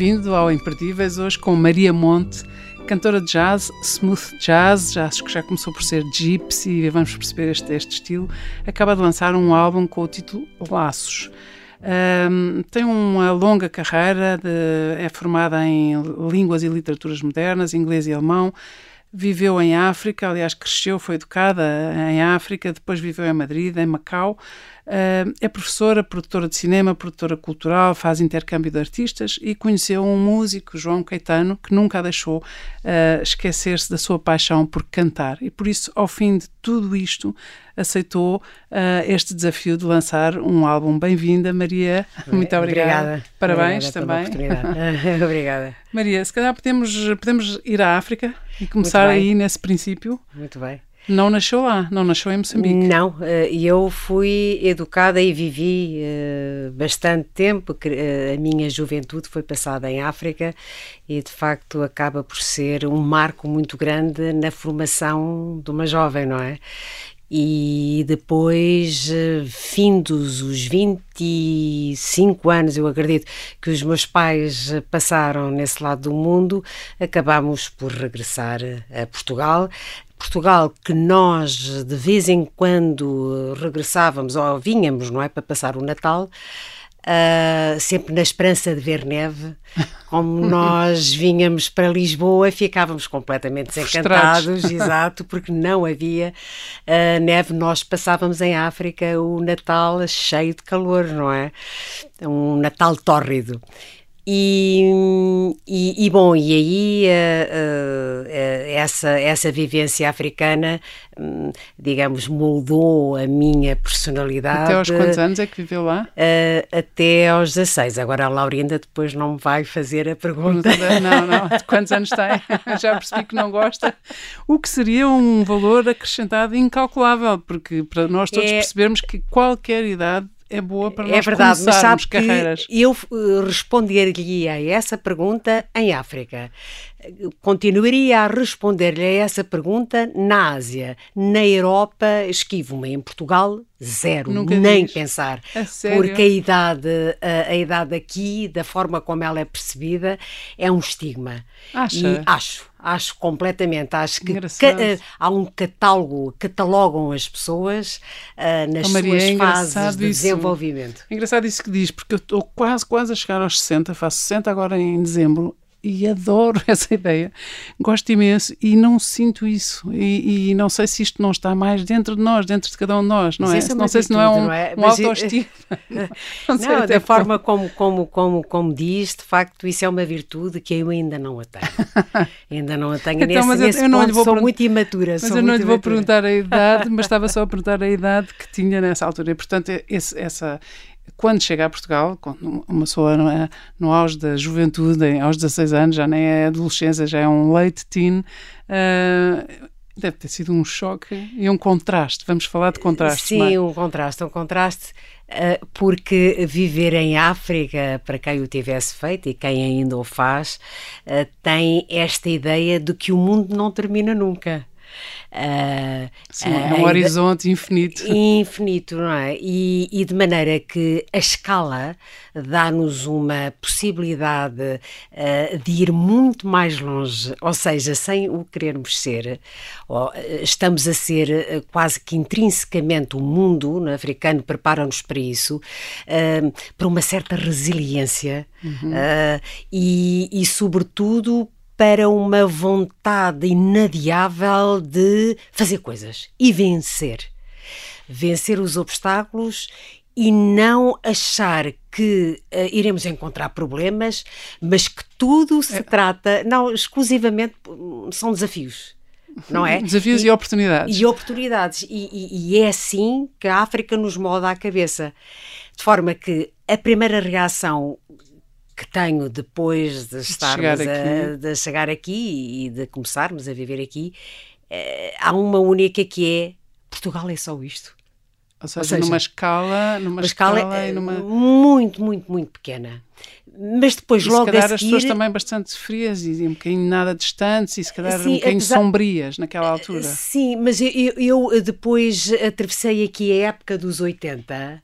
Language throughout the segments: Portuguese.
bem-vindo ao Imperdíveis, hoje com Maria Monte, cantora de jazz, smooth jazz, já acho que já começou por ser gypsy, vamos perceber este, este estilo. Acaba de lançar um álbum com o título Laços. Um, tem uma longa carreira, de, é formada em línguas e literaturas modernas, inglês e alemão. Viveu em África, aliás, cresceu, foi educada em África, depois viveu em Madrid, em Macau. Uh, é professora, produtora de cinema, produtora cultural, faz intercâmbio de artistas e conheceu um músico, João Caetano, que nunca a deixou uh, esquecer-se da sua paixão por cantar. E por isso, ao fim de tudo isto, aceitou uh, este desafio de lançar um álbum. Bem-vinda, Maria. Muito obrigada. obrigada. Parabéns obrigada também. obrigada. Maria, se calhar podemos, podemos ir à África e começar aí nesse princípio. Muito bem. Não nasceu lá, não nasceu em Moçambique. Não, eh, eu fui educada e vivi eh, bastante tempo. Eh, a minha juventude foi passada em África e, de facto, acaba por ser um marco muito grande na formação de uma jovem, não é? E depois, findos os 25 anos, eu acredito, que os meus pais passaram nesse lado do mundo, acabámos por regressar a Portugal. Portugal que nós de vez em quando regressávamos ou vinhamos, não é, para passar o Natal, uh, sempre na esperança de ver neve. Como nós vinhamos para Lisboa, ficávamos completamente desencantados, exato, porque não havia uh, neve. Nós passávamos em África o Natal cheio de calor, não é? Um Natal tórrido. E, e, e, bom, e aí uh, uh, essa, essa vivência africana, um, digamos, moldou a minha personalidade. Até aos quantos anos é que viveu lá? Uh, até aos 16. Agora a Laurinda depois não me vai fazer a pergunta. Não, não. Quantos anos tem? Já percebi que não gosta. O que seria um valor acrescentado incalculável, porque para nós todos é... percebermos que qualquer idade é boa para é nós é verdade, mas sabe carreiras. eu eh, responderia a essa pergunta em África. Continuaria a responder-lhe a essa pergunta na Ásia. Na Europa, esquivo-me. Em Portugal, zero. Nunca nem diz. pensar. Porque a idade, a, a, idade aqui, da forma como ela é percebida, é um estigma. Acha? E acho. Acho completamente. Acho que ca, uh, há um catálogo, catalogam as pessoas uh, nas oh, Maria, suas é fases de isso. desenvolvimento. engraçado isso que diz, porque eu estou quase, quase a chegar aos 60, faço 60 agora em dezembro e adoro essa ideia, gosto imenso e não sinto isso e, e, não sei se isto não está mais dentro de nós, dentro de cada um de nós, não é? é não sei se não é um, não é? um autoestima. não, não da forma como, como, como, como diz, de facto, isso é uma virtude que eu ainda não a tenho. ainda não a tenho. então, nesse, mas nesse eu, eu não lhe vou sou muito imatura. Mas eu não lhe vou perguntar a idade, mas estava só a perguntar a idade que tinha nessa altura. E, portanto, esse, essa, quando chega a Portugal, uma pessoa no, é, no auge da juventude, aos 16 anos, já nem é adolescência, já é um late teen, uh, deve ter sido um choque e um contraste. Vamos falar de contraste. Sim, um contraste, um contraste, uh, porque viver em África, para quem o tivesse feito e quem ainda o faz, uh, tem esta ideia de que o mundo não termina nunca. Uh, Sim, é um horizonte infinito. Infinito, não é? E, e de maneira que a escala dá-nos uma possibilidade uh, de ir muito mais longe, ou seja, sem o querermos ser, ou, estamos a ser quase que intrinsecamente o mundo no africano prepara-nos para isso, uh, para uma certa resiliência uhum. e, e, sobretudo, para uma vontade inadiável de fazer coisas e vencer. Vencer os obstáculos e não achar que uh, iremos encontrar problemas, mas que tudo se é. trata, não, exclusivamente são desafios. Não é? Desafios e, e oportunidades. E oportunidades. E, e, e é assim que a África nos molda a cabeça. De forma que a primeira reação que tenho depois de estarmos de chegar, a, de chegar aqui e de começarmos a viver aqui, eh, há uma única que é Portugal é só isto. Ou seja, Ou seja numa escala, numa escala, escala e numa... muito, muito, muito pequena. Mas depois e logo se calhar a seguir... as pessoas também bastante frias e um bocadinho nada distantes e se calhar sim, um bocadinho apesar... sombrias naquela altura. Sim, mas eu, eu depois atravessei aqui a época dos 80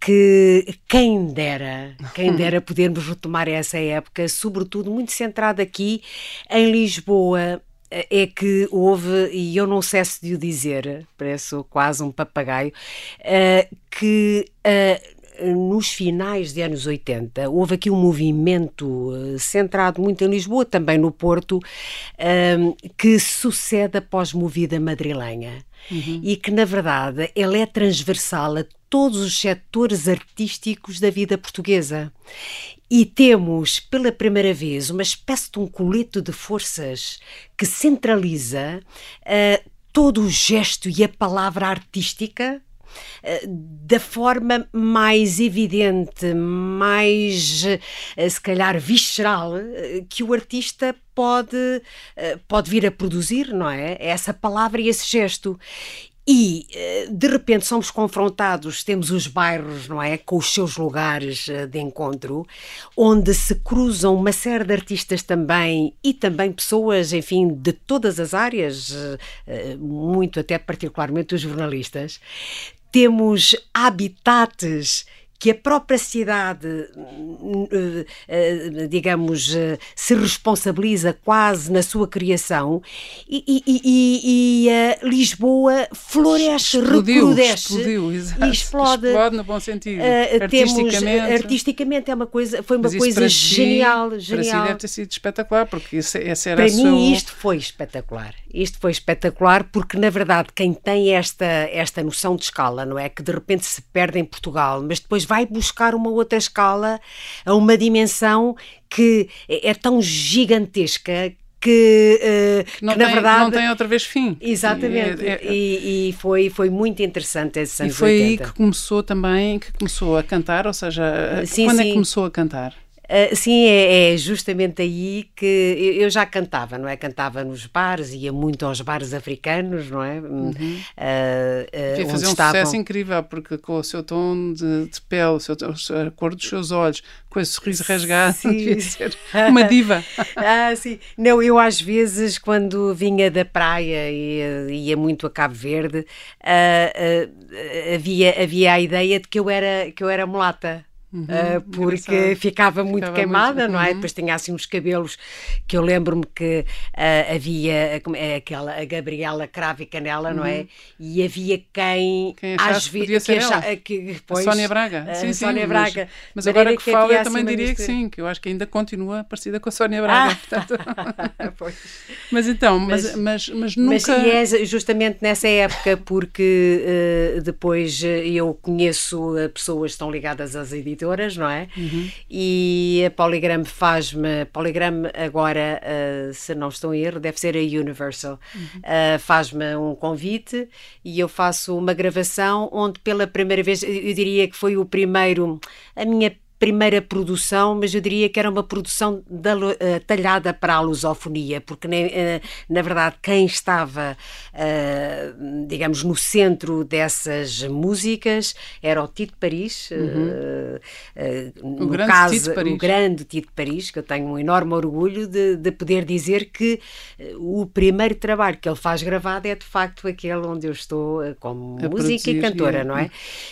que quem dera, quem dera podermos retomar essa época, sobretudo muito centrada aqui em Lisboa, é que houve, e eu não cesso de o dizer, parece quase um papagaio, que nos finais de anos 80, houve aqui um movimento centrado muito em Lisboa, também no Porto, que sucede após movida madrilenha. Uhum. E que, na verdade, ele é transversal a todos os setores artísticos da vida portuguesa. E temos, pela primeira vez, uma espécie de um colete de forças que centraliza uh, todo o gesto e a palavra artística da forma mais evidente, mais, uh, se calhar, visceral que o artista pode, pode vir a produzir, não é? Essa palavra e esse gesto. E eh, de repente somos confrontados, temos os bairros, não é? Com os seus lugares eh, de encontro, onde se cruzam uma série de artistas também e também pessoas, enfim, de todas as áreas, eh, muito até particularmente os jornalistas. Temos habitats que a própria cidade, eh, eh, digamos, eh, se responsabiliza quase na sua criação e, e, e, e Lisboa floresce, explodiu, recrudesce explodiu, e explode. Explode no bom sentido. Uh, artisticamente. Temos, artisticamente é uma coisa, foi uma coisa genial, si, genial. Para si deve ter sido espetacular, porque esse, esse era Para mim seu... isto foi espetacular. Isto foi espetacular porque, na verdade, quem tem esta, esta noção de escala, não é? Que de repente se perde em Portugal, mas depois vai buscar uma outra escala, a uma dimensão que é, é tão gigantesca que, uh, que, não que tem, na verdade não tem outra vez fim. Exatamente. É, é, e, e, foi, foi muito interessante esse anos E foi 80. aí que começou também, que começou a cantar, ou seja, sim, quando sim. é que começou a cantar? Uh, sim, é, é, justamente aí que eu, já cantava, não é? Cantava nos bares, ia muito aos bares africanos, não é? Uhum. Uh, uh, fazer um estavam... sucesso incrível, porque com o seu tom de, de pele, o seu, a cor dos seus olhos, com esse sorriso rasgado, sim. devia ser uma diva. ah, sim. Não, eu às vezes, quando vinha da praia e ia muito a Cabo Verde, havia, havia a ideia de que eu era, que eu era mulata. Uhum, uh, porque engraçado. ficava muito ficava queimada, muito... não é? Uhum. Depois tinha assim uns cabelos que eu lembro-me que uh, havia aquela a Gabriela Cravo e Canela, uhum. não é? E havia quem, quem às vezes que, acha, que pois, a Sónia Braga, a sim, sim, Sónia Braga. Mas, mas agora que, que falo, eu também diria que sim, que eu acho que ainda continua parecida com a Sónia Braga. Ah. Portanto... mas então, mas, mas, mas, nunca. Mas e é justamente nessa época, porque uh, depois eu conheço pessoas que estão ligadas às editoras não é? Uhum. E a Polygram faz-me, Polygram agora, uh, se não estou em erro, deve ser a Universal, uhum. uh, faz-me um convite e eu faço uma gravação onde pela primeira vez, eu diria que foi o primeiro, a minha primeira produção, mas eu diria que era uma produção da, uh, talhada para a lusofonia, porque uh, na verdade quem estava, uh, digamos, no centro dessas músicas era o Tito Paris, uhum. no grande caso, Tito Paris. o grande Tito Paris, que eu tenho um enorme orgulho de, de poder dizer que o primeiro trabalho que ele faz gravado é de facto aquele onde eu estou como a música e cantora, não é?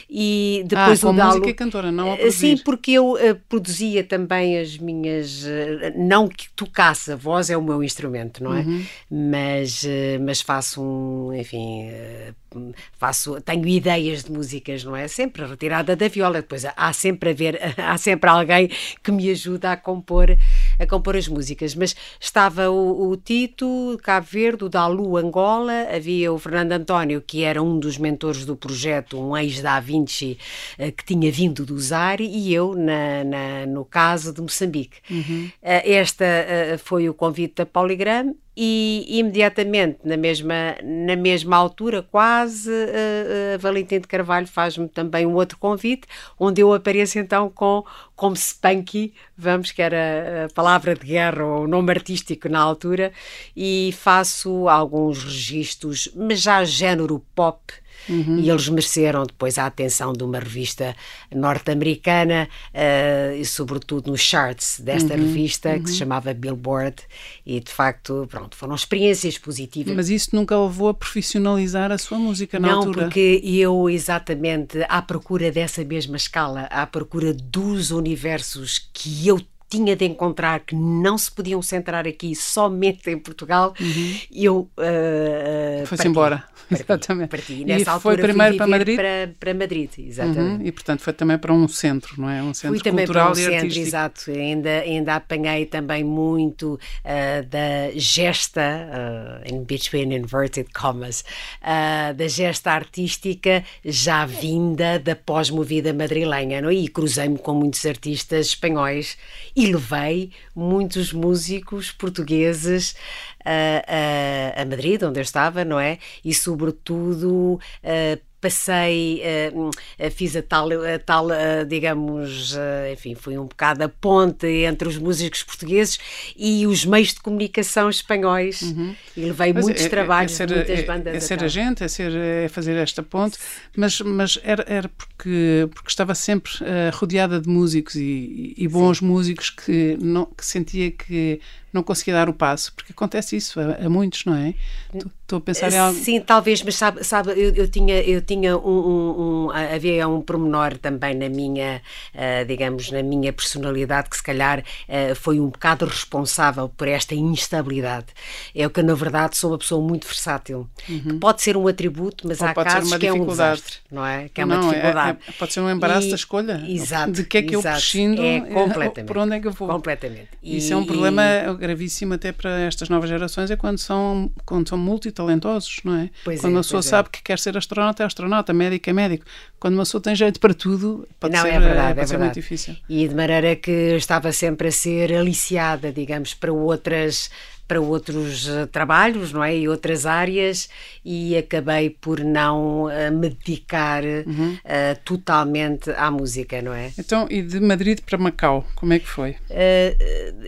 E depois ah, o Dalo... música e cantora, não a produzir. Sim, porque eu uh, produzia também as minhas. Uh, não que tocasse, a voz é o meu instrumento, não é? Uhum. Mas, uh, mas faço um. Enfim. Faço, tenho ideias de músicas, não é? Sempre retirada da viola. Depois há sempre a ver, há sempre alguém que me ajuda a compor, a compor as músicas. Mas estava o, o Tito, Cabo Verde, o Dalu, Angola, havia o Fernando António, que era um dos mentores do projeto, um ex-da Vinci, que tinha vindo do Zari, e eu, na, na, no caso de Moçambique. Uhum. Esta foi o convite da Polygram e imediatamente, na mesma, na mesma altura, quase, a, a Valentim de Carvalho faz-me também um outro convite, onde eu apareço então com, como Spunky, vamos, que era a palavra de guerra ou o nome artístico na altura, e faço alguns registros, mas já género pop, Uhum. E eles mereceram depois a atenção de uma revista norte-americana uh, e, sobretudo, nos charts desta uhum. revista que se uhum. chamava Billboard. E de facto, pronto, foram experiências positivas. Mas isso nunca levou a profissionalizar a sua música na Não, altura? Não, porque eu, exatamente, à procura dessa mesma escala, à procura dos universos que eu tinha de encontrar que não se podiam centrar aqui somente em Portugal, uhum. eu uh, foi-se embora. Exatamente. Parti. E nessa e altura foi primeiro para Madrid? Para, para Madrid, exatamente. Uhum. E portanto foi também para um centro, não é? Um centro Fui também cultural para um e centro, artístico. exato. Ainda, ainda apanhei também muito uh, da gesta, uh, in between inverted commas, da gesta artística já vinda da pós-movida madrilenha, não é? E cruzei-me com muitos artistas espanhóis e levei muitos músicos portugueses a, a, a Madrid, onde eu estava, não é? E sobretudo passei, uh, fiz a tal, a tal digamos, enfim, fui um bocado a ponte entre os músicos portugueses e os meios de comunicação espanhóis uhum. e levei mas muitos é, trabalhos, é, é ser, muitas é, bandas. É, ser agente, é, ser, é fazer esta ponte, mas, mas era, era porque, porque estava sempre rodeada de músicos e, e bons Sim. músicos que, não, que sentia que não conseguia dar o passo, porque acontece isso a, a muitos, não é? Estou a pensar em algo. Sim, talvez, mas sabe, sabe eu, eu tinha, eu tinha um, um, um, havia um pormenor também na minha, uh, digamos, na minha personalidade que se calhar uh, foi um bocado responsável por esta instabilidade. É o que na verdade sou uma pessoa muito versátil, uhum. que pode ser um atributo, mas Ou há casos que é um desastre, não é? Que é uma não, dificuldade. É, é, pode ser um embaraço e, da escolha. Exato. De que é que exato, eu prescindo? É, completamente. Por onde é que eu vou? Completamente. Isso é um problema gravíssimo até para estas novas gerações, é quando são, quando são multitalentosos, não é? Pois quando é, uma pessoa é. sabe que quer ser astronauta, é astronauta, médico é médico. Quando uma pessoa tem jeito para tudo, pode não, ser, é verdade, pode é ser verdade. muito difícil. E de maneira que estava sempre a ser aliciada, digamos, para outras para outros uh, trabalhos, não é? E outras áreas e acabei por não uh, me dedicar uhum. uh, totalmente à música, não é? Então, e de Madrid para Macau, como é que foi?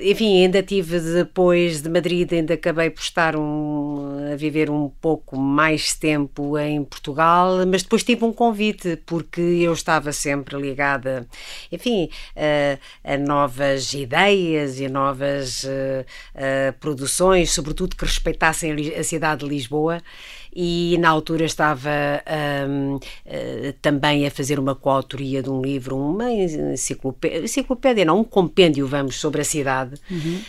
enfim, ainda tive depois de Madrid, ainda acabei por estar um, a viver um pouco mais tempo em Portugal, mas depois tive um convite porque eu estava sempre ligada, enfim, a novas ideias e novas produções sobretudo que respeitassem a cidade de Lisboa, e na altura estava um, uh, eh, também a fazer uma coautoria de um livro, uma enciclopédia, enciclopédia não, um compêndio, vamos, sobre a cidade, uhum.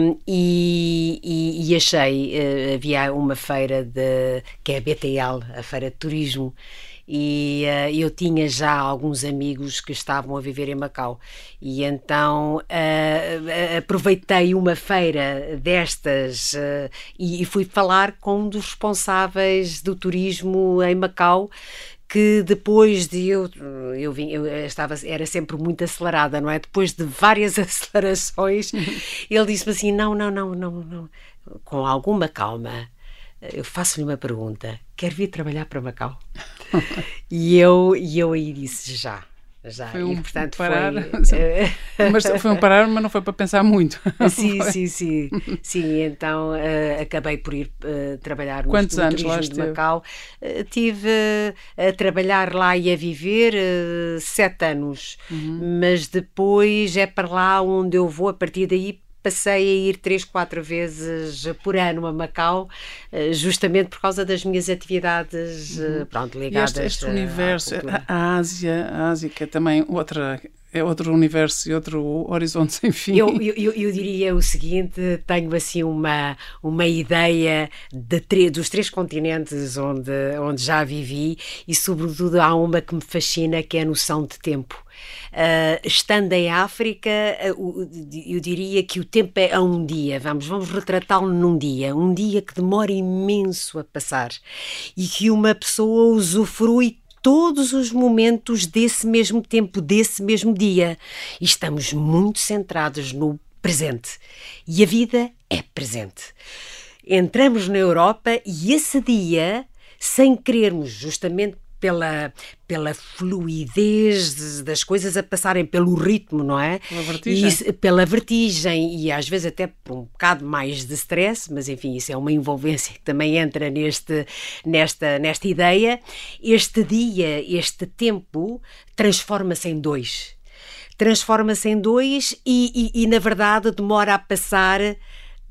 um, e, e, e, achei, uh, havia uma feira de, que é a BTL, a Feira de Turismo, e uh, eu tinha já alguns amigos que estavam a viver em Macau. E então uh, aproveitei uma feira destas uh, e, e fui falar com um dos responsáveis do turismo em Macau que depois de eu eu, vim, eu estava era sempre muito acelerada não é? Depois de várias acelerações ele disse-me assim não não não não não com alguma calma eu faço-lhe uma pergunta: quer vir trabalhar para Macau? e, eu, e eu aí disse já. Já, foi um e, portanto parar, foi, eh, mas foi um parar, mas não foi para pensar muito. sim, sim, sim, sim. Então uh, acabei por ir uh, trabalhar Quantos no anos lá de Macau. Uh, tive a trabalhar lá e a viver sete anos, uhum. mas depois é para lá onde eu vou a partir daí passei a ir três, quatro vezes por ano a Macau, eh, justamente por causa das minhas atividades uhum. pronto, ligadas e este, este universo, a Ásia, a Ásia que é também outra é outro universo e outro horizonte sem fim. Eu, eu, eu diria o seguinte: tenho assim uma, uma ideia de, dos três continentes onde, onde já vivi e, sobretudo, há uma que me fascina que é a noção de tempo. Uh, estando em África, uh, eu diria que o tempo é a um dia, vamos, vamos retratá-lo num dia, um dia que demora imenso a passar e que uma pessoa usufrui todos os momentos desse mesmo tempo, desse mesmo dia. E estamos muito centrados no presente. E a vida é presente. Entramos na Europa e esse dia, sem querermos, justamente pela, pela fluidez das coisas a passarem pelo ritmo, não é? Pela vertigem. E, pela vertigem e às vezes até por um bocado mais de stress, mas enfim, isso é uma envolvência que também entra neste, nesta, nesta ideia. Este dia, este tempo, transforma-se em dois. Transforma-se em dois e, e, e, na verdade, demora a passar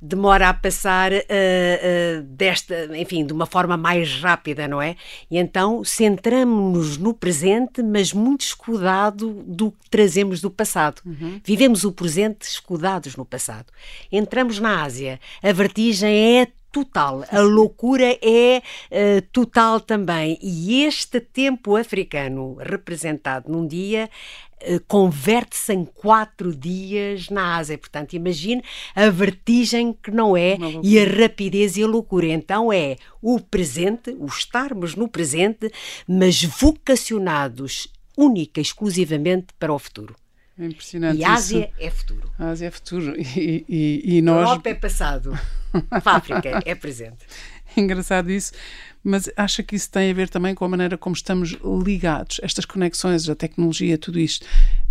demora a passar uh, uh, desta, enfim, de uma forma mais rápida, não é? E então centramos-nos no presente, mas muito escudado do que trazemos do passado. Uhum. Vivemos o presente escudados no passado. Entramos na Ásia, a vertigem é total. A loucura é uh, total também. E este tempo africano representado num dia converte-se em quatro dias na Ásia. Portanto, imagine a vertigem que não é e a rapidez e a loucura. Então é o presente, o estarmos no presente, mas vocacionados única e exclusivamente para o futuro. É impressionante. E a Ásia isso. é futuro. A Ásia é futuro. E, e, e nós. A Europa é passado. A África é presente. Engraçado isso, mas acha que isso tem a ver também com a maneira como estamos ligados, estas conexões, a tecnologia, tudo isto.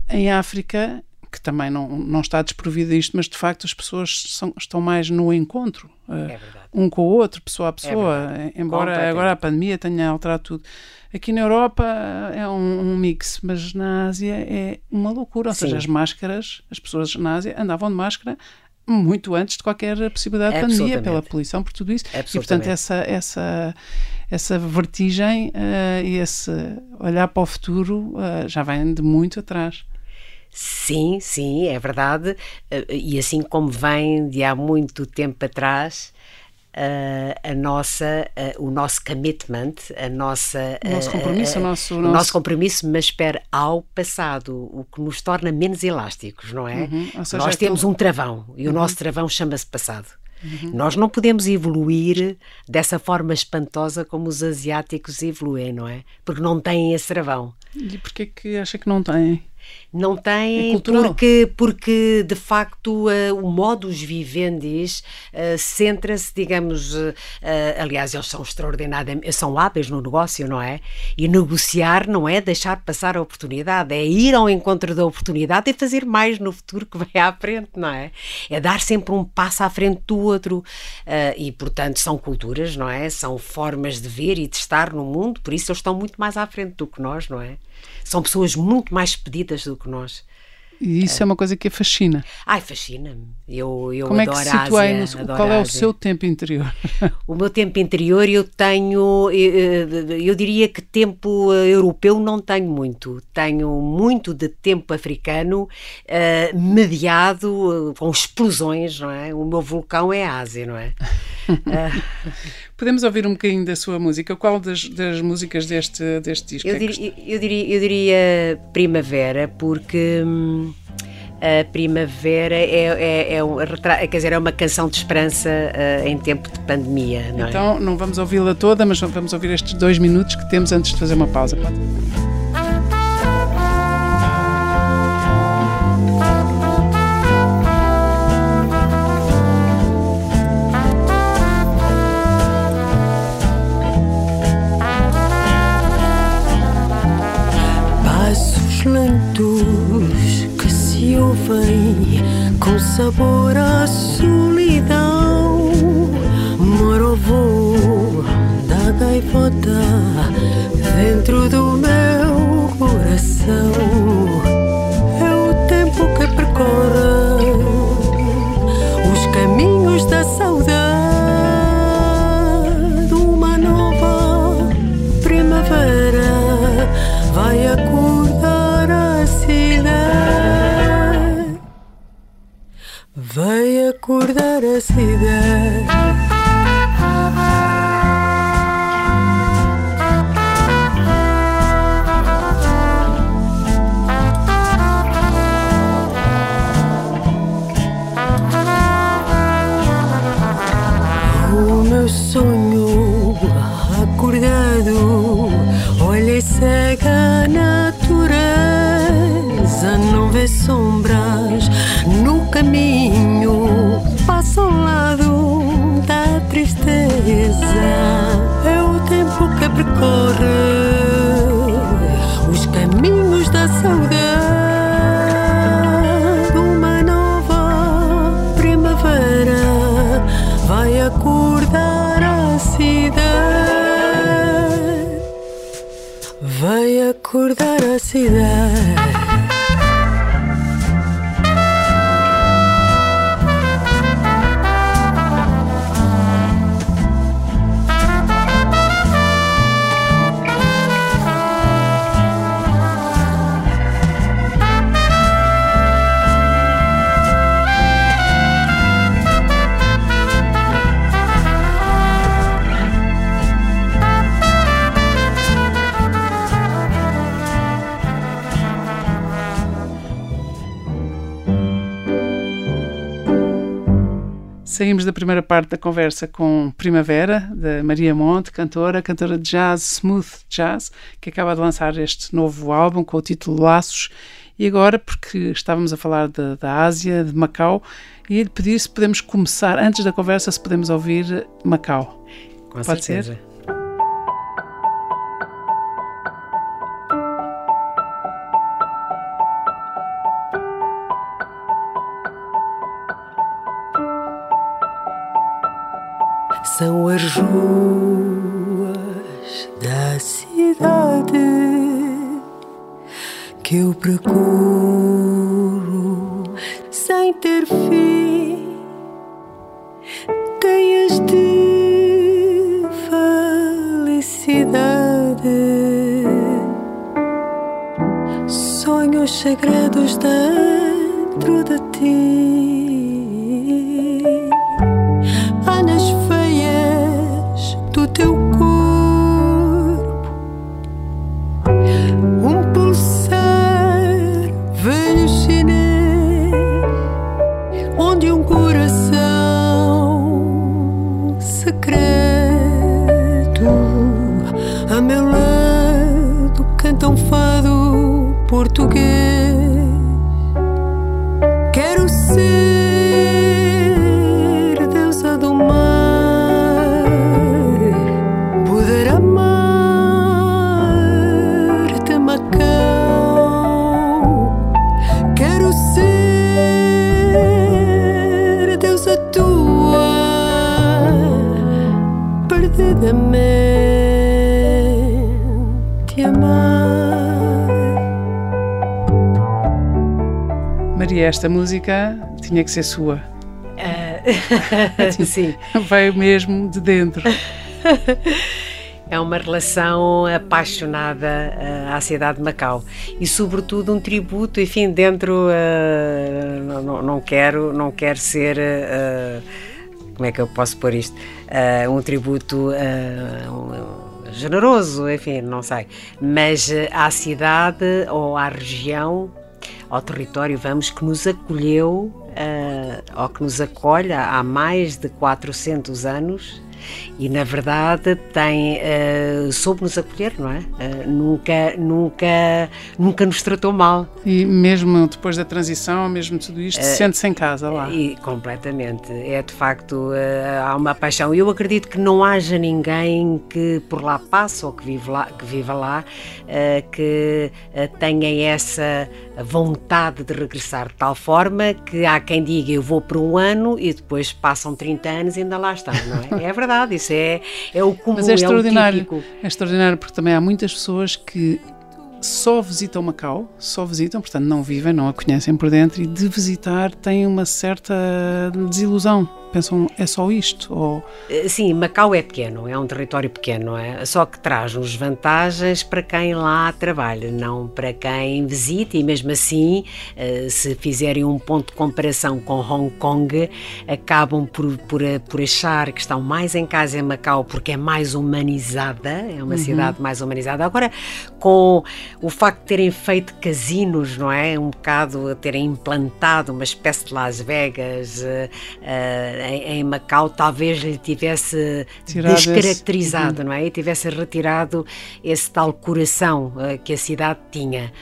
Em África, que também não, não está desprovida isto, mas de facto as pessoas são, estão mais no encontro, uh, um com o outro, pessoa a pessoa, é embora agora a pandemia tenha alterado tudo. Aqui na Europa é um, um, mix, mas na Ásia é uma loucura. Ou Sim. seja, as máscaras, as pessoas na Ásia andavam de máscara muito antes de qualquer possibilidade de pandemia, pela poluição, por tudo isso. E, portanto, essa, essa, essa vertigem uh, e esse olhar para o futuro uh, já vem de muito atrás. Sim, sim, é verdade. Uh, e assim como vem de há muito tempo atrás, a nossa, o nosso commitment, a nossa, o nosso compromisso, o nosso, o nosso... nosso compromisso, mas espera ao passado, o que nos torna menos elásticos, não é? Uhum. Nós é temos um travão e uhum. o nosso travão chama-se passado. Uhum. Nós não podemos evoluir dessa forma espantosa como os asiáticos evoluem, não é? Porque não têm esse travão. E porquê que acha que não têm? Não têm, é porque, porque de facto uh, o modus vivendi uh, centra-se, digamos, uh, aliás, eles são extraordinários, são hábeis no negócio, não é? E negociar não é deixar passar a oportunidade, é ir ao encontro da oportunidade e fazer mais no futuro que vem à frente, não é? É dar sempre um passo à frente do outro. e, portanto, são culturas, não é? São formas de ver e de estar no mundo, por isso eles estão muito mais à frente do que nós, não é? São pessoas muito mais pedidas do que nós. E isso é, é uma coisa que a fascina. Ai, fascina-me. Eu, eu Como adoro é que se situa aí no, Qual é o seu tempo interior? O meu tempo interior eu tenho, eu, eu, diria que tempo europeu não tenho muito. Tenho muito de tempo africano uh, mediado uh, com explosões, não é? O meu vulcão é a Ásia, não é? uh, Podemos ouvir um bocadinho da sua música? Qual das, das músicas deste, deste disco? Eu, é diria, eu, diria, eu diria Primavera, porque. Hum, a primavera é, é, é, quer dizer, é uma canção de esperança uh, em tempo de pandemia. Não é? então, não vamos ouvi-la toda, mas vamos ouvir estes dois minutos que temos antes de fazer uma pausa. Pode? com sabor à solidão. Moro voo da gaivota dentro do meu coração. Acordar acordar a cidade. Vai acordar a cidade. Saímos da primeira parte da conversa com Primavera, da Maria Monte, cantora, cantora de jazz, smooth jazz, que acaba de lançar este novo álbum com o título Laços. E agora, porque estávamos a falar de, da Ásia, de Macau, e lhe pedir se podemos começar, antes da conversa, se podemos ouvir Macau. Com Pode certeza. ser? São as ruas da cidade que eu percorro sem ter fim. Teias de felicidade, sonhos segredos dentro de Maria, esta música tinha que ser sua. Sim. Veio mesmo de dentro. É uma relação apaixonada eh, à cidade de Macau e, sobretudo, um tributo, enfim, dentro. eh, não, não- quero, não quero ser. como é que eu posso pôr isto? Eh, um tributo um- generoso, enfim, não sei. Mas à cidade ou à região, ao território, vamos, que nos acolheu, eh, ou que nos acolhe há mais de 400 anos e na verdade tem eh, soube nos acolher, não é? Eh, nunca, nunca, nunca nos tratou mal. E mesmo depois da transição, mesmo tudo isto, sente-se em casa lá. E completamente. É de facto, eh, há uma paixão. Eu acredito que não haja ninguém que por lá passe ou que, vive lá, que viva lá que tenha essa vontade de regressar de tal forma que há quem diga eu vou por um ano e depois passam 30 anos e ainda lá estão, não é? É verdade, isso é, é o comum, Mas é extraordinário. é o típico. É extraordinário porque também há muitas pessoas que só visitam Macau, só visitam, portanto não vivem, não a conhecem por dentro e de visitar têm uma certa desilusão. Pensam, é só isto? Ou Eh, Sim, Macau é pequeno, é um território pequeno, é? Só que traz-nos vantagens para quem lá trabalha, não para quem visita, e mesmo assim, eh, se fizerem um ponto de comparação com Hong Kong, acabam por, por, eh, por achar que estão mais em casa em Macau porque é mais humanizada, é uma cidade mais humanizada. Agora, com o facto de terem feito casinos, não é? Um bocado, terem implantado uma espécie de Las Vegas eh, em, Macau, talvez lhe tivesse Tirado esse- descaracterizado, não é? E tivesse retirado esse tal coração eh, que a cidade tinha.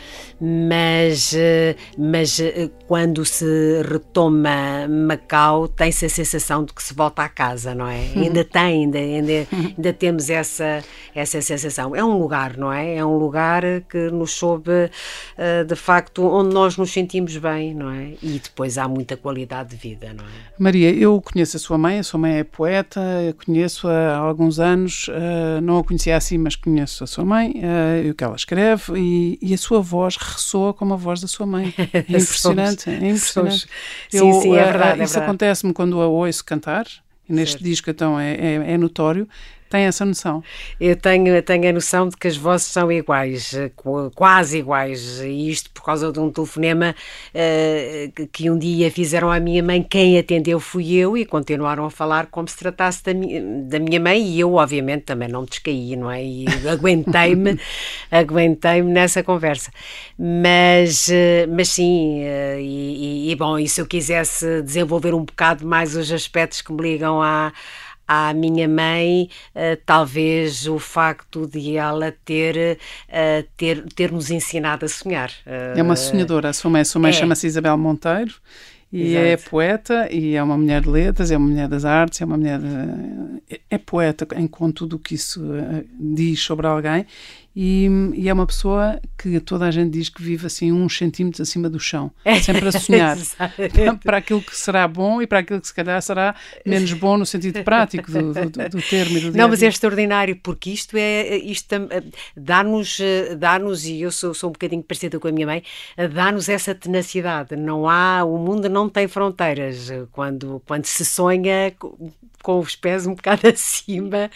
Mas, eh, mas eh, quando se retoma Macau, tem-se a sensação de que se volta à casa, não é? Ainda tem, ainda, ainda, ainda temos essa, essa sensação. É um lugar, não é? É um lugar que nos soube, eh, de facto, onde nós nos sentimos bem, não é? E depois há muita qualidade de vida, não é? Maria, eu conheço a sua mãe, a sua mãe é poeta, conheço-a há alguns anos, não a conhecia assim, mas conheço a sua mãe e o que ela escreve, e, e, a sua voz ressoa como a voz da sua mãe. É impressionante, é impressionante. Eu, sim, sim, é verdade. Uh, isso é acontece-me quando a ouço cantar, e neste certo. disco então é, é, é notório, tem essa noção? Eu tenho, tenho a noção de que as vozes são iguais, eh, quase iguais, e isto por causa de um telefonema uh, que um dia fizeram à minha mãe, quem atendeu fui eu, e continuaram a falar como se tratasse da, mi da minha mãe, e eu, obviamente, também não me descaí, não é? E aguentei-me, aguentei-me nessa conversa. Mas, uh, mas sim, uh, e, e, e bom, e se eu quisesse desenvolver um bocado mais os aspectos que me ligam à à minha mãe, uh, talvez o facto de ela ter, uh, ter, ter nos ensinado a sonhar. Uh, é uma sonhadora, a sua mãe, a sua mãe é. chama-se Isabel Monteiro e Exato. é poeta e é uma mulher de letras, é uma mulher das artes, é uma mulher de, é poeta com tudo o que isso diz sobre alguém e, e, é uma pessoa que toda a gente diz que vive assim uns centímetros acima do chão, sempre a sonhar. Para aquilo que será bom e para aquilo que se calhar será menos bom no sentido prático do, do, do termo do Não, mas é extraordinário porque isto é isto dá-nos dá-nos e eu sou, sou um bocadinho parecida com a minha mãe, dá-nos essa tenacidade. Não há o mundo não tem fronteiras. Quando quando se sonha com os pés um bocado acima,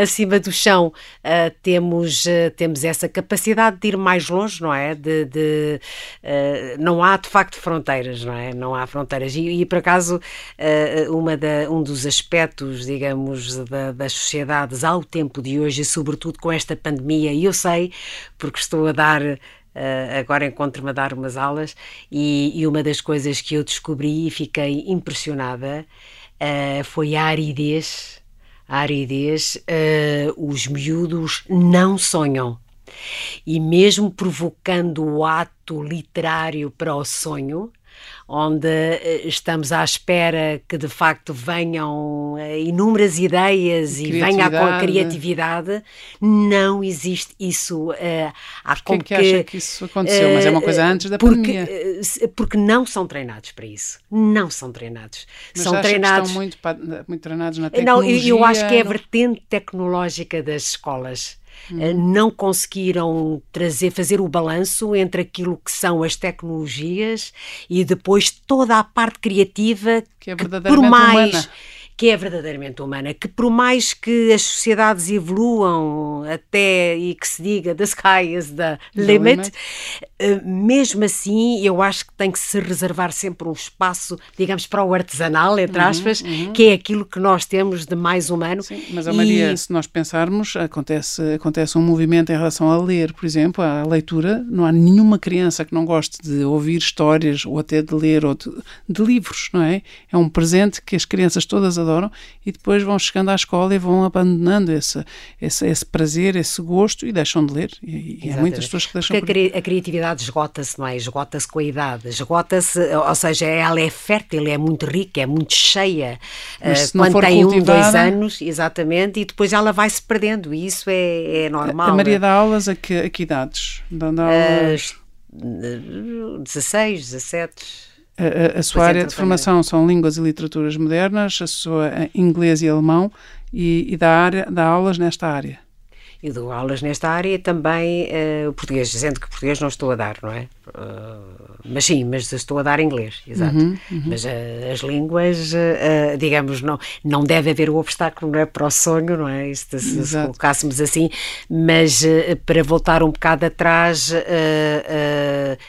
acima do chão. Uh, temos, uh, temos essa capacidade de ir mais longe, não é? De, de uh, não há de facto fronteiras, não é? Não há fronteiras. E, e por acaso, uma da, um dos aspectos, digamos, da, das sociedades ao tempo de hoje, e sobretudo com esta pandemia, e eu sei, porque estou a dar. Uh, agora encontro-me a dar umas aulas e, e, uma das coisas que eu descobri e fiquei impressionada uh, foi a aridez. A aridez, uh, os miúdos não sonham. E mesmo provocando o ato literário para o sonho, onde eh, estamos à espera que de facto venham eh, inúmeras ideias e venha a criatividade, não existe isso. Uh, há como que, é que, acha que isso aconteceu? Mas é uma coisa antes da porque, pandemia. Porque não são treinados para isso. Não são treinados. Mas são treinados. estão muito, muito treinados na tecnologia? Não, eu acho que é a vertente tecnológica das escolas Uhum. não conseguiram trazer, fazer o balanço entre aquilo que são as tecnologias e depois toda a parte criativa que, é verdadeiramente que por mais humana que é verdadeiramente humana, que por mais que as sociedades evoluam até e que se diga the sky is the limit, eh, mesmo assim eu acho que tem que se reservar sempre um espaço, digamos, para o artesanal, entre uhum, aspas, uhum, que é aquilo que nós temos de mais humano. Sim, mas a Maria, se nós pensarmos, acontece, acontece um movimento em relação a ler, por exemplo, a leitura, não há nenhuma criança que não goste de ouvir histórias ou até de ler ou de, de livros, não é? É um presente que as crianças todas adoram e depois vão chegando à escola e vão abandonando esse, esse, esse prazer, esse gosto e deixam de ler. E, e há muitas pessoas que deixam Porque a, a criatividade esgota-se, não é? Esgota-se com a idade, esgota-se, ou seja, ela é fértil, é muito rica, é muito cheia. Mas uh, quando tem um, dois anos, exatamente, e depois ela vai se perdendo, e isso é, é normal. A Maria dá aulas a que, a que idades? Dá aulas... Uh, 16, 17. A, a, sua área de formação são línguas e literaturas modernas, a sua inglês e alemão, e, e dá, área, dá aulas nesta área. Eu dou aulas nesta área também uh, o português, dizendo que português não estou a dar, não é? Uh, mas sim, mas estou a dar inglês, exato. Uhum, uhum. Mas uh, as línguas, digamos, não, não deve haver o obstáculo não é, para o sonho, não é? Isto, se, se colocássemos assim, mas para voltar um bocado atrás,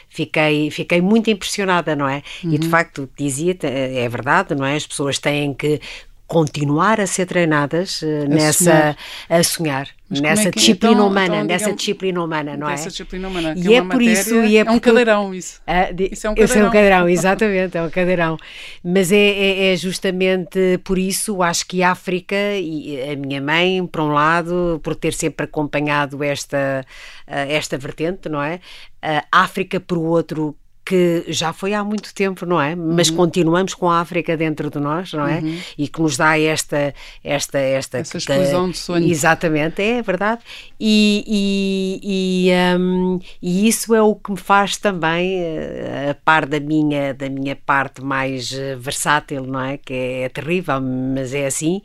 fiquei, fiquei muito impressionada, não é? Uhum. E de uhum. facto, dizia, é verdade, não é? As pessoas têm que continuar a ser treinadas uh, a nessa sonhar. a sonhar Mas nessa é que, disciplina então, humana então, nessa digamos, disciplina humana não é? essa disciplina humana e é, é por isso e é, é um cadeirão isso. Uh, de, isso é um cadeirão. é um cadeirão. exatamente é um cadeirão. Mas é, é, é, justamente por isso acho que a África e a minha mãe por um lado por ter sempre acompanhado esta uh, esta vertente não é? A África por outro que já foi há muito tempo, não é? Mas Uhum. continuamos com a África dentro de nós, não é? E que nos dá esta esta esta Essa explosão de sonho. Exatamente, é verdade. E, e, e, hum, e isso é o que me faz também, eh, a par da minha, da minha parte mais eh, versátil, não é? Que é, terrível, mas é assim,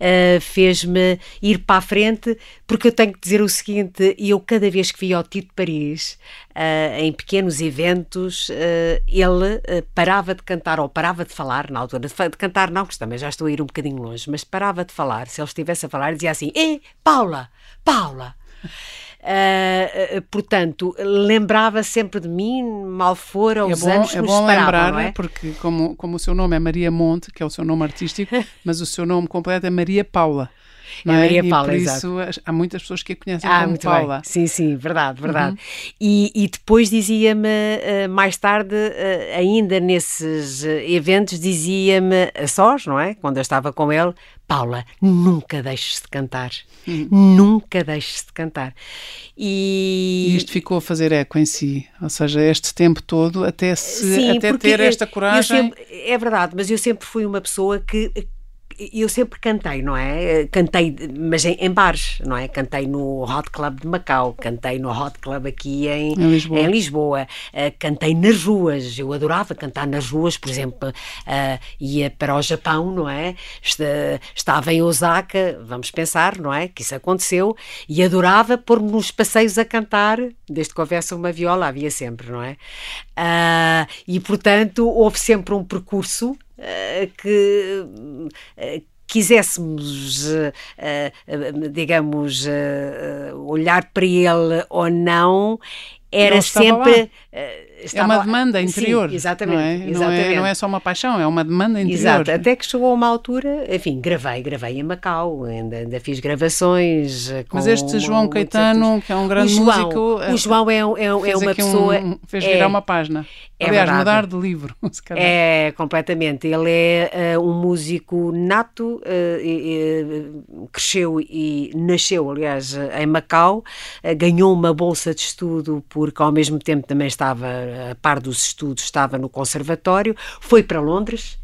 eh, fez-me ir para a frente, porque eu tenho que dizer o seguinte: eu cada vez que via o Tito Paris, eh, em pequenos eventos, eh, ele eh, parava de cantar ou parava de falar, na altura, de, de cantar não, que também já estou a ir um bocadinho longe, mas parava de falar, se ele estivesse a falar, dizia assim: Ei, Paula, Paula. Ah, portanto, lembrava sempre de mim, mal fora É os bom, anos é bom separavam, lembrar, é? porque como, como o seu nome é Maria Monte, que é o seu nome artístico, mas o seu nome completo é Maria Paula. É? Maria e Paula, por exato. isso há muitas pessoas que a conhecem Ah, como muito Paula. Uhum. bem. Sim, sim, verdade, verdade. E, e depois dizia-me, eh, mais tarde, eh, ainda nesses eh, eventos, dizia-me a sós, não é? Quando eu estava com ele, Paula, nunca deixes de cantar. Uhum. Nunca deixes de cantar. E E, isto ficou a fazer eco em si, ou seja, este tempo todo até, se, Sim, até ter esta coragem. sempre- é verdade, mas eu sempre fui uma pessoa que eu sempre cantei, não é? Cantei, mas em, em bares, não é? Cantei no Hot Club de Macau, cantei no Hot Club aqui em, Em Lisboa. em Lisboa. Eh, cantei nas ruas, eu adorava cantar nas ruas, por exemplo, eh, ia para o Japão, não é? Esta- Estava em Osaka, vamos pensar, não é? Que isso aconteceu, e adorava pôr-me nos passeios a cantar, desde que houvesse uma viola, havia sempre, não é? Ah, e portanto, houve sempre um percurso que. quiséssemos, eh, eh, eh, digamos, eh, eh, olhar para ele ou não, era sempre. lá. Eh, É estava uma demanda Sim, interior. exatamente. Não é? Não, exatamente. é, não é só uma paixão, é uma demanda interior. Exato, até que chegou a uma altura, enfim, gravei, gravei em Macau, ainda, ainda fiz gravações. eh, Mas este João Caetano, artistas. que é um grande o João, músico, eh, o João é, é, é uma aqui um- pessoa. fez é- virar uma página. é Aliás, verdade. mudar de livro. se calhar. É, completamente. Ele é eh, um músico nato, eh, e- e, cresceu e nasceu, aliás, eh, em Macau, eh, ganhou uma bolsa de estudo porque ao mesmo tempo também estava, a par dos estudos, estava no conservatório, foi para Londres.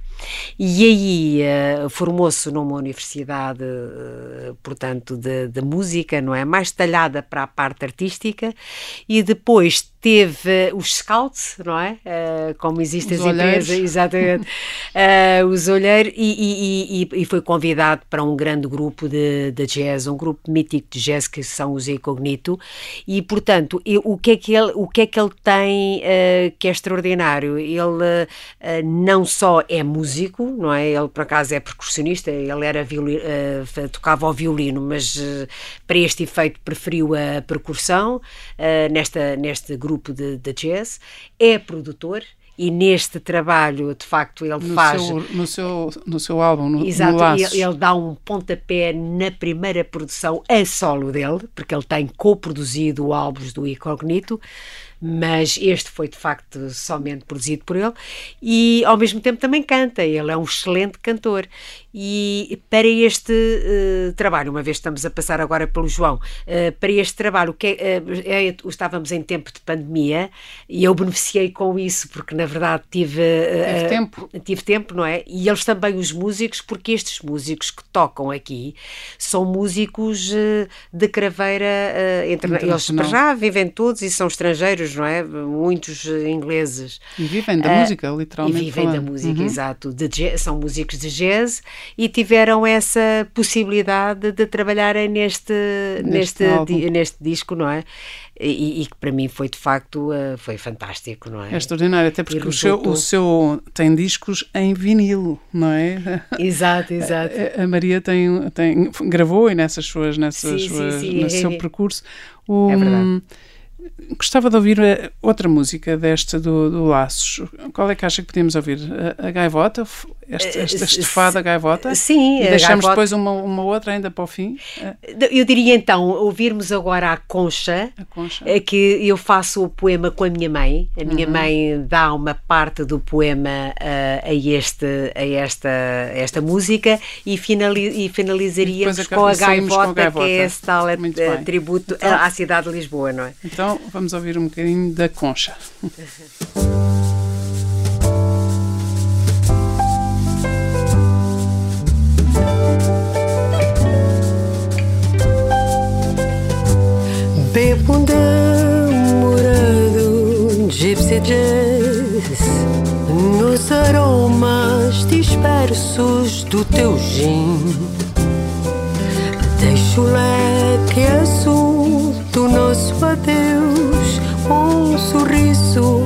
E aí eh, formou-se numa universidade, eh, portanto, de, de música, não é? Mais talhada para a parte artística, e depois teve os scouts, não é? Eh, como existem Os as olheiros. empresas, exatamente, Eh, os olheiros, e, e- e- e foi convidado para um grande grupo de, de jazz, um grupo mítico de jazz que são os Incognito, e portanto, e o que é que ele, o que é que ele tem eh, que é extraordinário? Ele eh, não só é músico, não é? Ele por acaso é percussionista, ele era violi- eh, tocava ao violino, mas eh, para este efeito preferiu a percussão eh, nesta, neste grupo de, de jazz, é produtor. E neste trabalho, de facto, ele No faz seu, no, seu, no seu álbum, no, Exato, no ele, ele dá um pontapé na primeira produção a solo dele, porque ele tem co-produzido álbuns do Incognito, mas este foi de facto somente produzido por ele e ao mesmo tempo também canta, ele é um excelente cantor. E para este eh, trabalho, uma vez estamos a passar agora pelo João, eh, para este trabalho, que é, é- estávamos em tempo de pandemia e eu beneficiei com isso, porque na verdade tive, Teve tempo. tive tempo, não é? E eles também, os músicos, porque estes músicos que tocam aqui são músicos de craveira interna- Eles já vivem todos e são estrangeiros, não é? Muitos eh, ingleses. E vivem da Ah, música, E literalmente. vivem da falando. música, Uhum. exato. De são músicos de jazz e tiveram essa possibilidade de trabalharem neste, neste, álbum. di- neste disco, não é? E, e que para mim foi de facto eh, foi fantástico, não é? É extraordinário, até porque o seu, o seu tem discos em vinilo, não é? Exato, exato. A Maria tem, tem, gravou e nessas suas, nessas Sim, sim, suas, sim. no seu percurso. O, É verdade. Gostava de ouvir eh, outra música desta do, do Laços. Qual é que acha que podíamos ouvir? A, a Gaivota? F- Este, este, Eh, estefada Gaivota? Sim, E a deixamos Gaivota. depois uma, uma outra ainda para o fim? Eh, Eu diria então ouvirmos agora a Concha, A Concha. que eu faço o poema com a minha mãe. A Uhum. minha mãe dá uma parte do poema ah, a, este, a esta, a esta música e, finali, e finalizaríamos E com a saímos com a gaivota, Gaivota. que é esse tal eh, tributo Então- à cidade de Lisboa, não é? Então então vamos ouvir um bocadinho da concha. Bebo namorado, gypsy jazz Nos aromas dispersos do teu gin Deixo o leque azul do nosso adeus, um sorriso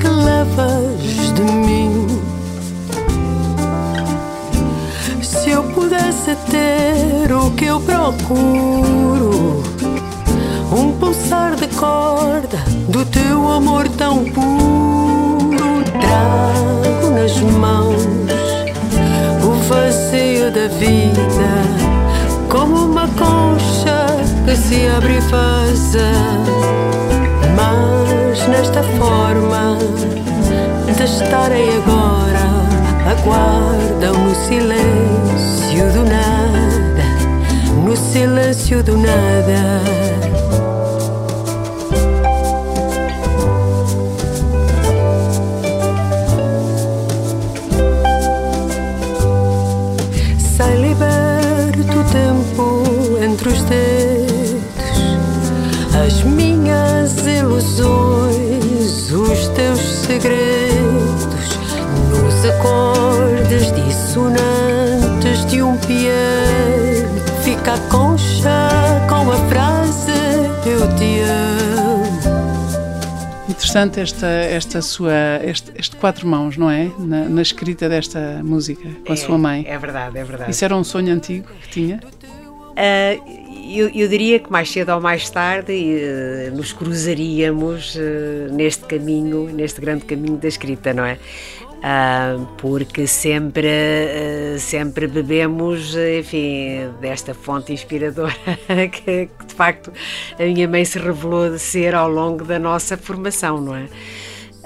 que levas de mim. Se eu pudesse ter o que eu procuro, um pulsar de corda do teu amor tão puro, trago nas mãos o vazio da vida, como uma concha se abre e vaza. Mas nesta forma de estarem agora, aguardam no silêncio do nada, no silêncio do nada. Piano, fica a concha com a frase eu te amo. Interessante esta, esta sua, este, este quatro mãos, não é? Na, na escrita desta música, com a sua mãe. É verdade, é verdade. Isso era um sonho antigo que tinha? Ah, eu, eu diria que mais cedo ou mais tarde eh, nos cruzaríamos eh, neste caminho, neste grande caminho da escrita, não é? Ah, porque sempre, eh, sempre bebemos, enfim, desta fonte inspiradora que, de facto a minha mãe se revelou de ser ao longo da nossa formação, não é?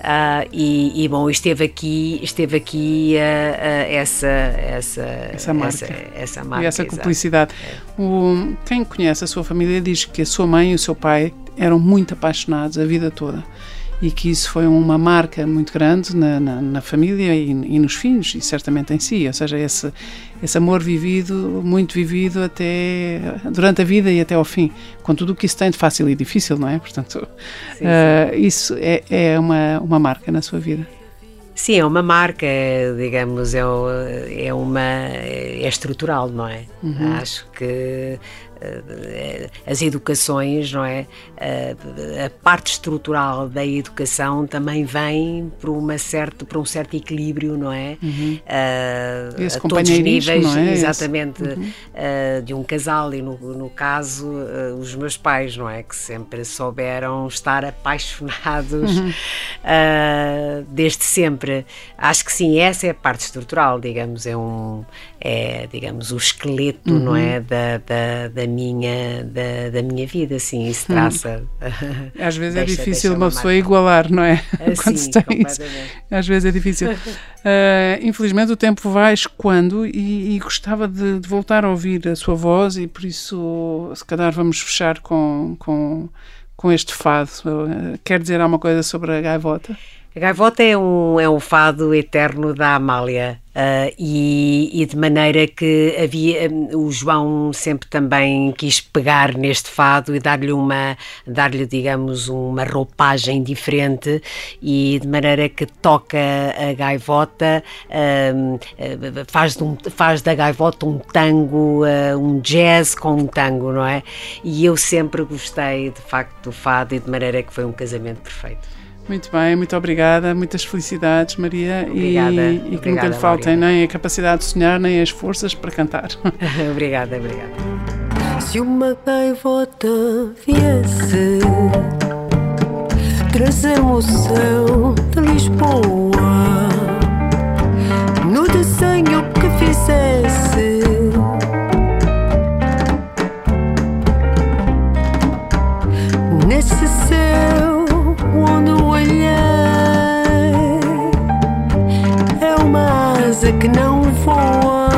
Ah, e, e, bom, esteve aqui, esteve aqui ah, ah, essa, essa, Essa marca. essa, essa marca, e essa cumplicidade. O, quem conhece a sua família diz que a sua mãe e o seu pai eram muito apaixonados a vida toda e que isso foi uma marca muito grande na, na, na família e, e nos filhos e certamente em si, ou seja, esse, esse amor vivido, muito vivido até durante a vida e até ao fim, com tudo o que isso tem de fácil e difícil, não é? Portanto, Sim, ah, isso é, é uma, uma marca na sua vida. Sim, é uma marca, digamos, é, é uma é estrutural, não é? Acho que as educações, não é? Eh, A parte estrutural da educação também vem por uma certa, por um certo equilíbrio, não é? Eh, Esse a todos os níveis, é? Exatamente, eh, de um casal e no, no caso eh, os meus pais, não é? Que sempre souberam estar apaixonados eh, desde sempre. Acho que sim, essa é a parte estrutural, digamos, é um é, digamos, o esqueleto, não é, da, da, da minha da, da minha vida, assim, isso traça. Às vezes é Deixa- difícil deixa uma uma pessoa igualar, não é? Ah, Quando sim, tem isso. Às vezes é difícil. Ah, infelizmente o tempo vai escoando e, e gostava de, de voltar a ouvir a sua voz e por isso se calhar vamos fechar com, com, com este fado. Ah, quer dizer alguma coisa sobre a gaivota? A Gaivota é um, é um fado eterno da Amália ah, e, e de maneira que havia o João sempre também quis pegar neste fado e dar-lhe uma dar-lhe digamos uma roupagem diferente e de maneira que toca a gaivota ah, faz, um- faz da gaivota um tango ah, um jazz com um tango não é? E eu sempre gostei de facto do fado e de maneira que foi um casamento perfeito Muito bem, muito obrigada, muitas felicidades, Maria, Obrigada, e, e que nunca lhe faltem Maureen. nem a capacidade de sonhar, nem as forças para cantar. obrigada, obrigada. Se uma gaivota viesse trazer-me o céu de Lisboa no desenho que fizesse. Que não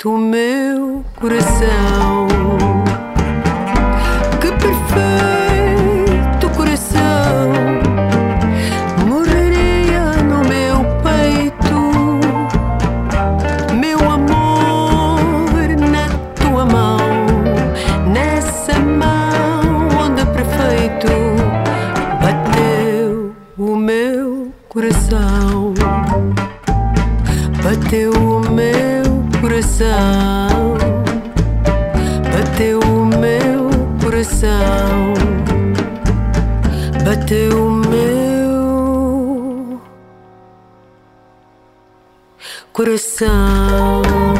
perfeito o meu coração. Coração.